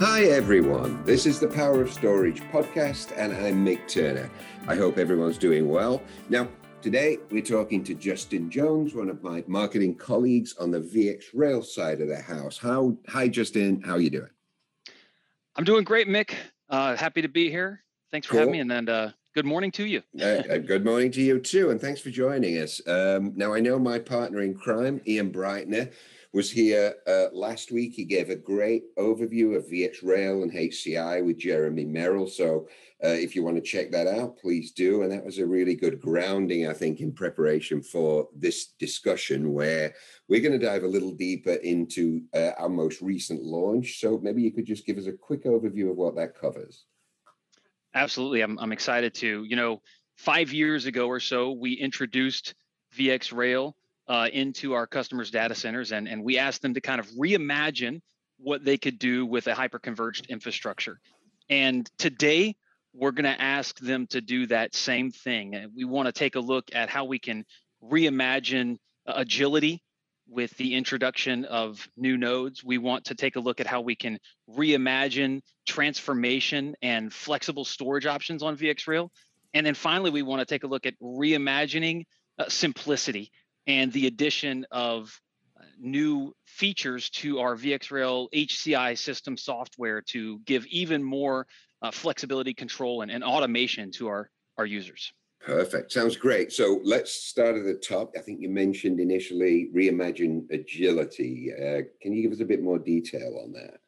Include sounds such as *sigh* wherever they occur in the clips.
Hi, everyone. This is the Power of Storage podcast, and I'm Mick Turner. I hope everyone's doing well. Now, today we're talking to Justin Jones, one of my marketing colleagues on the VX Rail side of the house. How, hi, Justin. How are you doing? I'm doing great, Mick. Uh, happy to be here. Thanks for cool. having me, and then uh, good morning to you. *laughs* uh, uh good morning to you too, and thanks for joining us. Um, now, I know my partner in crime, Ian Breitner was here uh, last week. He gave a great overview of VxRail and HCI with Jeremy Merrill. So uh, if you want to check that out, please do. And that was a really good grounding, I think, in preparation for this discussion where we're going to dive a little deeper into uh, our most recent launch. So maybe you could just give us a quick overview of what that covers. Absolutely. I'm, I'm excited to. You know, five years ago or so, we introduced VxRail uh, into our customers' data centers, and, and we asked them to kind of reimagine what they could do with a hyperconverged infrastructure. And today, we're going to ask them to do that same thing. And we want to take a look at how we can reimagine agility with the introduction of new nodes. We want to take a look at how we can reimagine transformation and flexible storage options on VxRail. And then finally, we want to take a look at reimagining uh, simplicity and the addition of uh, new features to our VxRail HCI system software to give even more uh, flexibility, control, and, and automation to our, our users. Perfect. Sounds great. So let's start at the top. I think you mentioned initially reimagine agility. Uh, can you give us a bit more detail on that?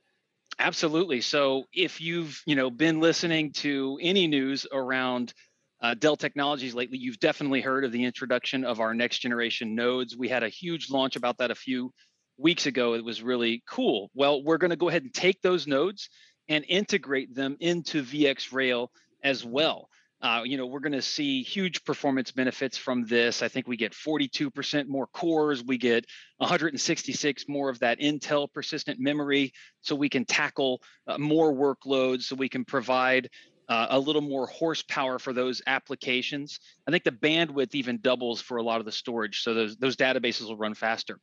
Absolutely. So if you've you know been listening to any news around uh, Dell Technologies lately, you've definitely heard of the introduction of our next generation nodes. We had a huge launch about that a few weeks ago. It was really cool. Well, we're going to go ahead and take those nodes and integrate them into VxRail as well. Uh, you know, we're going to see huge performance benefits from this. I think we get 42% more cores. We get 166 more of that Intel persistent memory, so we can tackle uh, more workloads. So we can provide uh, a little more horsepower for those applications. I think the bandwidth even doubles for a lot of the storage, so those those databases will run faster.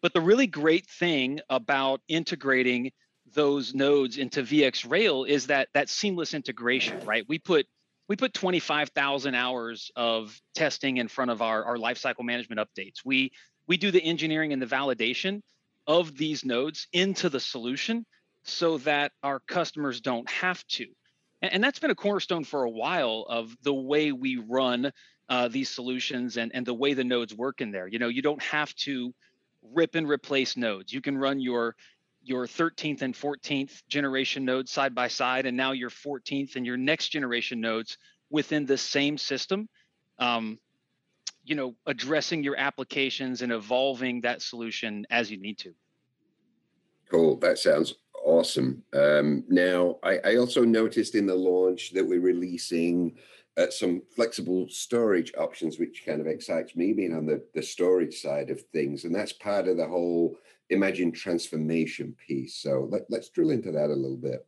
But the really great thing about integrating those nodes into VxRail is that that seamless integration, right? We put we put 25,000 hours of testing in front of our, our lifecycle management updates. We we do the engineering and the validation of these nodes into the solution so that our customers don't have to and, that's been a cornerstone for a while of the way we run uh, these solutions and, and the way the nodes work in there. You know, you don't have to rip and replace nodes. You can run your your 13th and 14th generation nodes side by side, and now your 14th and your next generation nodes within the same system. Um, you know, addressing your applications and evolving that solution as you need to. Cool. That sounds awesome. Um, now, I, I, also noticed in the launch that we're releasing uh, some flexible storage options, which kind of excites me being on the, the storage side of things. And that's part of the whole imagine transformation piece. So let, let's drill into that a little bit.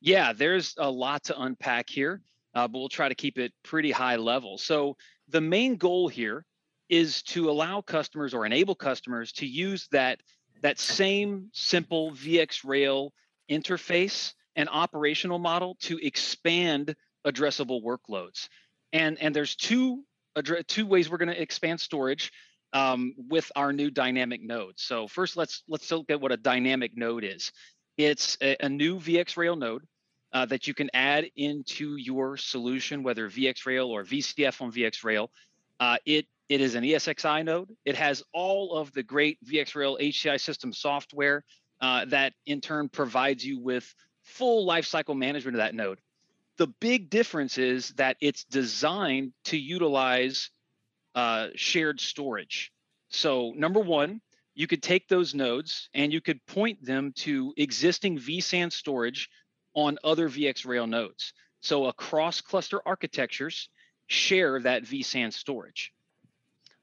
Yeah, there's a lot to unpack here, uh, but we'll try to keep it pretty high level. So the main goal here is to allow customers or enable customers to use that that same simple VxRail interface and operational model to expand addressable workloads. And, and there's two, two ways we're going to expand storage um, with our new dynamic nodes. So first, let's let's look at what a dynamic node is. It's a, a new VxRail node uh, that you can add into your solution, whether VxRail or VCF on VxRail. Uh, it it is an ESXi node. It has all of the great VxRail HCI system software uh, that in turn provides you with full lifecycle management of that node. The big difference is that it's designed to utilize uh, shared storage. So number one, you could take those nodes and you could point them to existing vSAN storage on other VxRail nodes. So across cluster architectures, share that vSAN storage.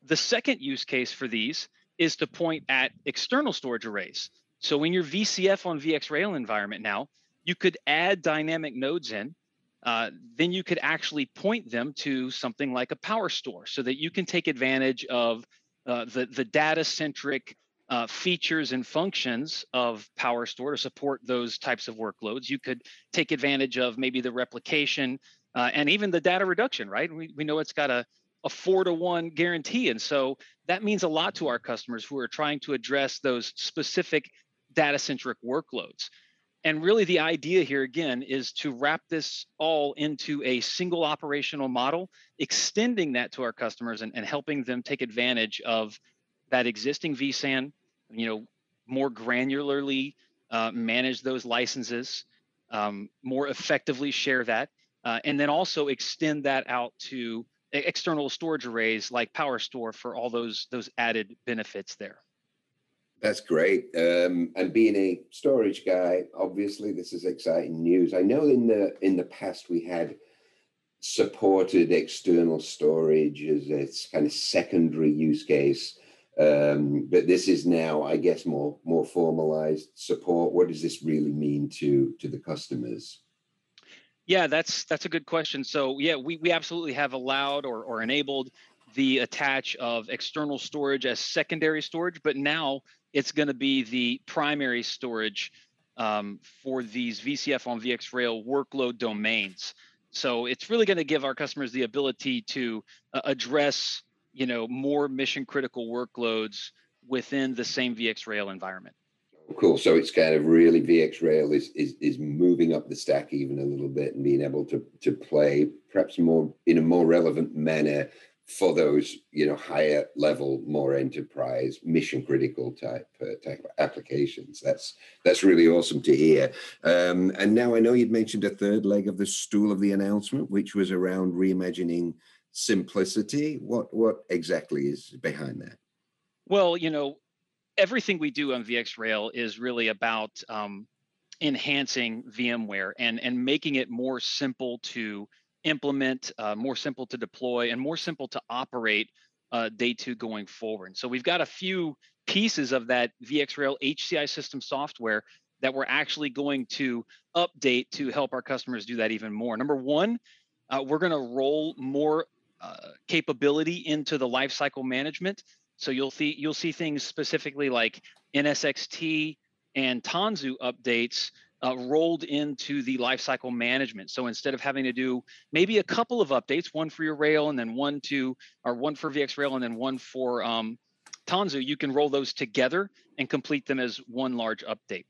The second use case for these is to point at external storage arrays. So in your VCF on VxRail environment now, you could add dynamic nodes in. Uh, then you could actually point them to something like a PowerStore so that you can take advantage of uh, the, the data centric uh, features and functions of PowerStore to support those types of workloads. You could take advantage of maybe the replication uh, and even the data reduction, right? We, we know it's got a, a four to one guarantee. And so that means a lot to our customers who are trying to address those specific data centric workloads. And really, the idea here again is to wrap this all into a single operational model, extending that to our customers and, and helping them take advantage of that existing vSAN, you know, more granularly uh, manage those licenses, um, more effectively share that, uh, and then also extend that out to external storage arrays like PowerStore for all those those added benefits there. That's great. Um, and being a storage guy, obviously this is exciting news. I know in the in the past we had supported external storage as its kind of secondary use case um, but this is now, I guess, more more formalized support. What does this really mean to to the customers? Yeah, that's that's a good question. So yeah, we we absolutely have allowed or or enabled the attach of external storage as secondary storage, but now it's going to be the primary storage um, for these VCF on VxRail workload domains. So it's really going to give our customers the ability to uh, address you know more mission critical workloads within the same VxRail environment. Cool. So it's kind of really VxRail is is is moving up the stack even a little bit and being able to to play perhaps more in a more relevant manner for those you know higher level more enterprise mission critical type uh, type applications that's that's really awesome to hear um, and now i know you'd mentioned a third leg of the stool of the announcement which was around reimagining simplicity? What what exactly is behind that? Well, you know, everything we do on VxRail is really about um, enhancing VMware and and making it more simple to implement, uh, more simple to deploy, and more simple to operate uh, day two going forward. So we've got a few pieces of that VxRail HCI system software that we're actually going to update to help our customers do that even more. Number one, uh, we're going to roll more uh, capability into the lifecycle management. So you'll see you'll see things specifically like NSX-T and Tanzu updates uh, rolled into the lifecycle management. So instead of having to do maybe a couple of updates, one for your rail and then one to or one for VxRail and then one for um, Tanzu, you can roll those together and complete them as one large update.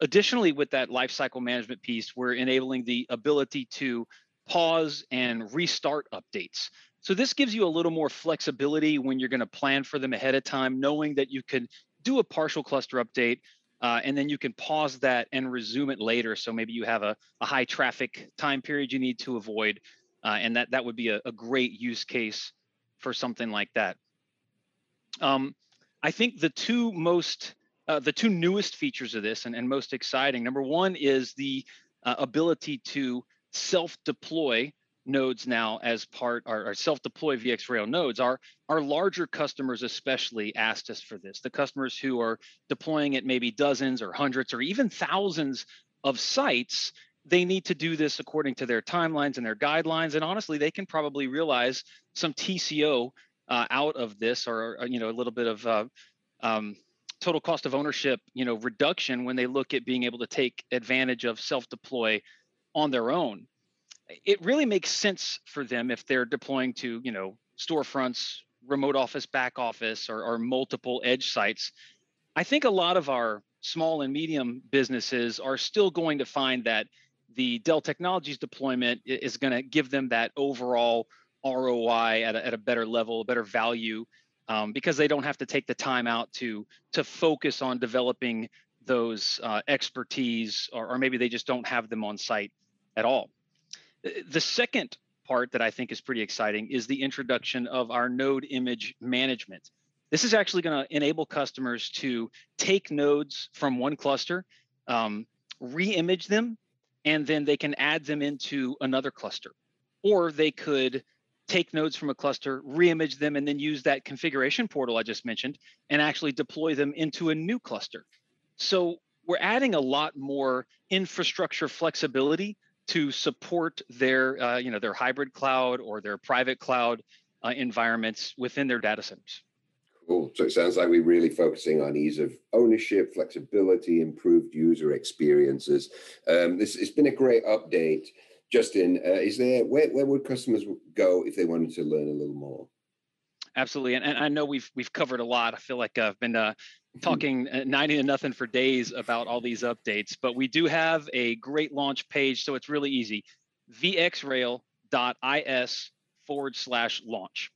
Additionally, with that lifecycle management piece, we're enabling the ability to pause and restart updates. So this gives you a little more flexibility when you're going to plan for them ahead of time, knowing that you can do a partial cluster update uh, and then you can pause that and resume it later. So maybe you have a, a high traffic time period you need to avoid, uh, and that that would be a, a, great use case for something like that. Um, I think the two most uh, the two newest features of this and, and most exciting. Number one is the uh, ability to self-deploy nodes now as part our, our self-deploy VxRail nodes our our larger customers especially asked us for this the customers who are deploying at maybe dozens or hundreds or even thousands of sites they need to do this according to their timelines and their guidelines and honestly they can probably realize some TCO uh, out of this or you know a little bit of uh, um, total cost of ownership you know reduction when they look at being able to take advantage of self-deploy on their own. It really makes sense for them if they're deploying to, you know, storefronts, remote office, back office, or, or multiple edge sites. I think a lot of our small and medium businesses are still going to find that the Dell Technologies deployment is going to give them that overall ROI at a, at a better level, a better value, um, because they don't have to take the time out to to focus on developing those uh, expertise, or, or maybe they just don't have them on site at all. The second part that I think is pretty exciting is the introduction of our node image management. This is actually going to enable customers to take nodes from one cluster, um, re-image them, and then they can add them into another cluster. Or they could take nodes from a cluster, re-image them, and then use that configuration portal I just mentioned and actually deploy them into a new cluster. So we're adding a lot more infrastructure flexibility to support their uh, you know their hybrid cloud or their private cloud uh, environments within their data centers. Cool. So it sounds like we're really focusing on ease of ownership, flexibility, improved user experiences. Um, this it's been a great update. Justin, uh, is there where, where would customers go if they wanted to learn a little more? Absolutely, and, and I know we've we've covered a lot. I feel like I've been uh, talking uh, 90 to nothing for days about all these updates, but we do have a great launch page, so it's really easy. vxrail.is forward slash launch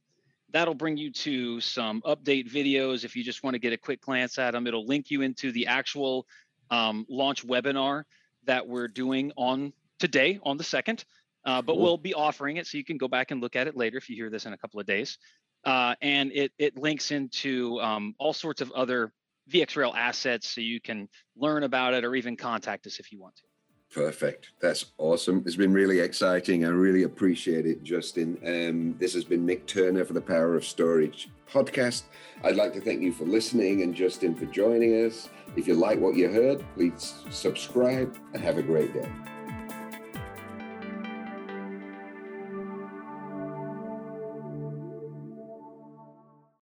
that'll bring you to some update videos if you just want to get a quick glance at them it'll link you into the actual um, launch webinar that we're doing on today on the second uh, but cool. we'll be offering it so you can go back and look at it later if you hear this in a couple of days uh, and it, it links into um, all sorts of other vxrail assets so you can learn about it or even contact us if you want to Perfect. That's awesome. It's been really exciting. I really appreciate it, Justin. Um, this has been Mick Turner for the Power of Storage podcast. I'd like to thank you for listening and Justin for joining us. If you like what you heard, please subscribe and have a great day.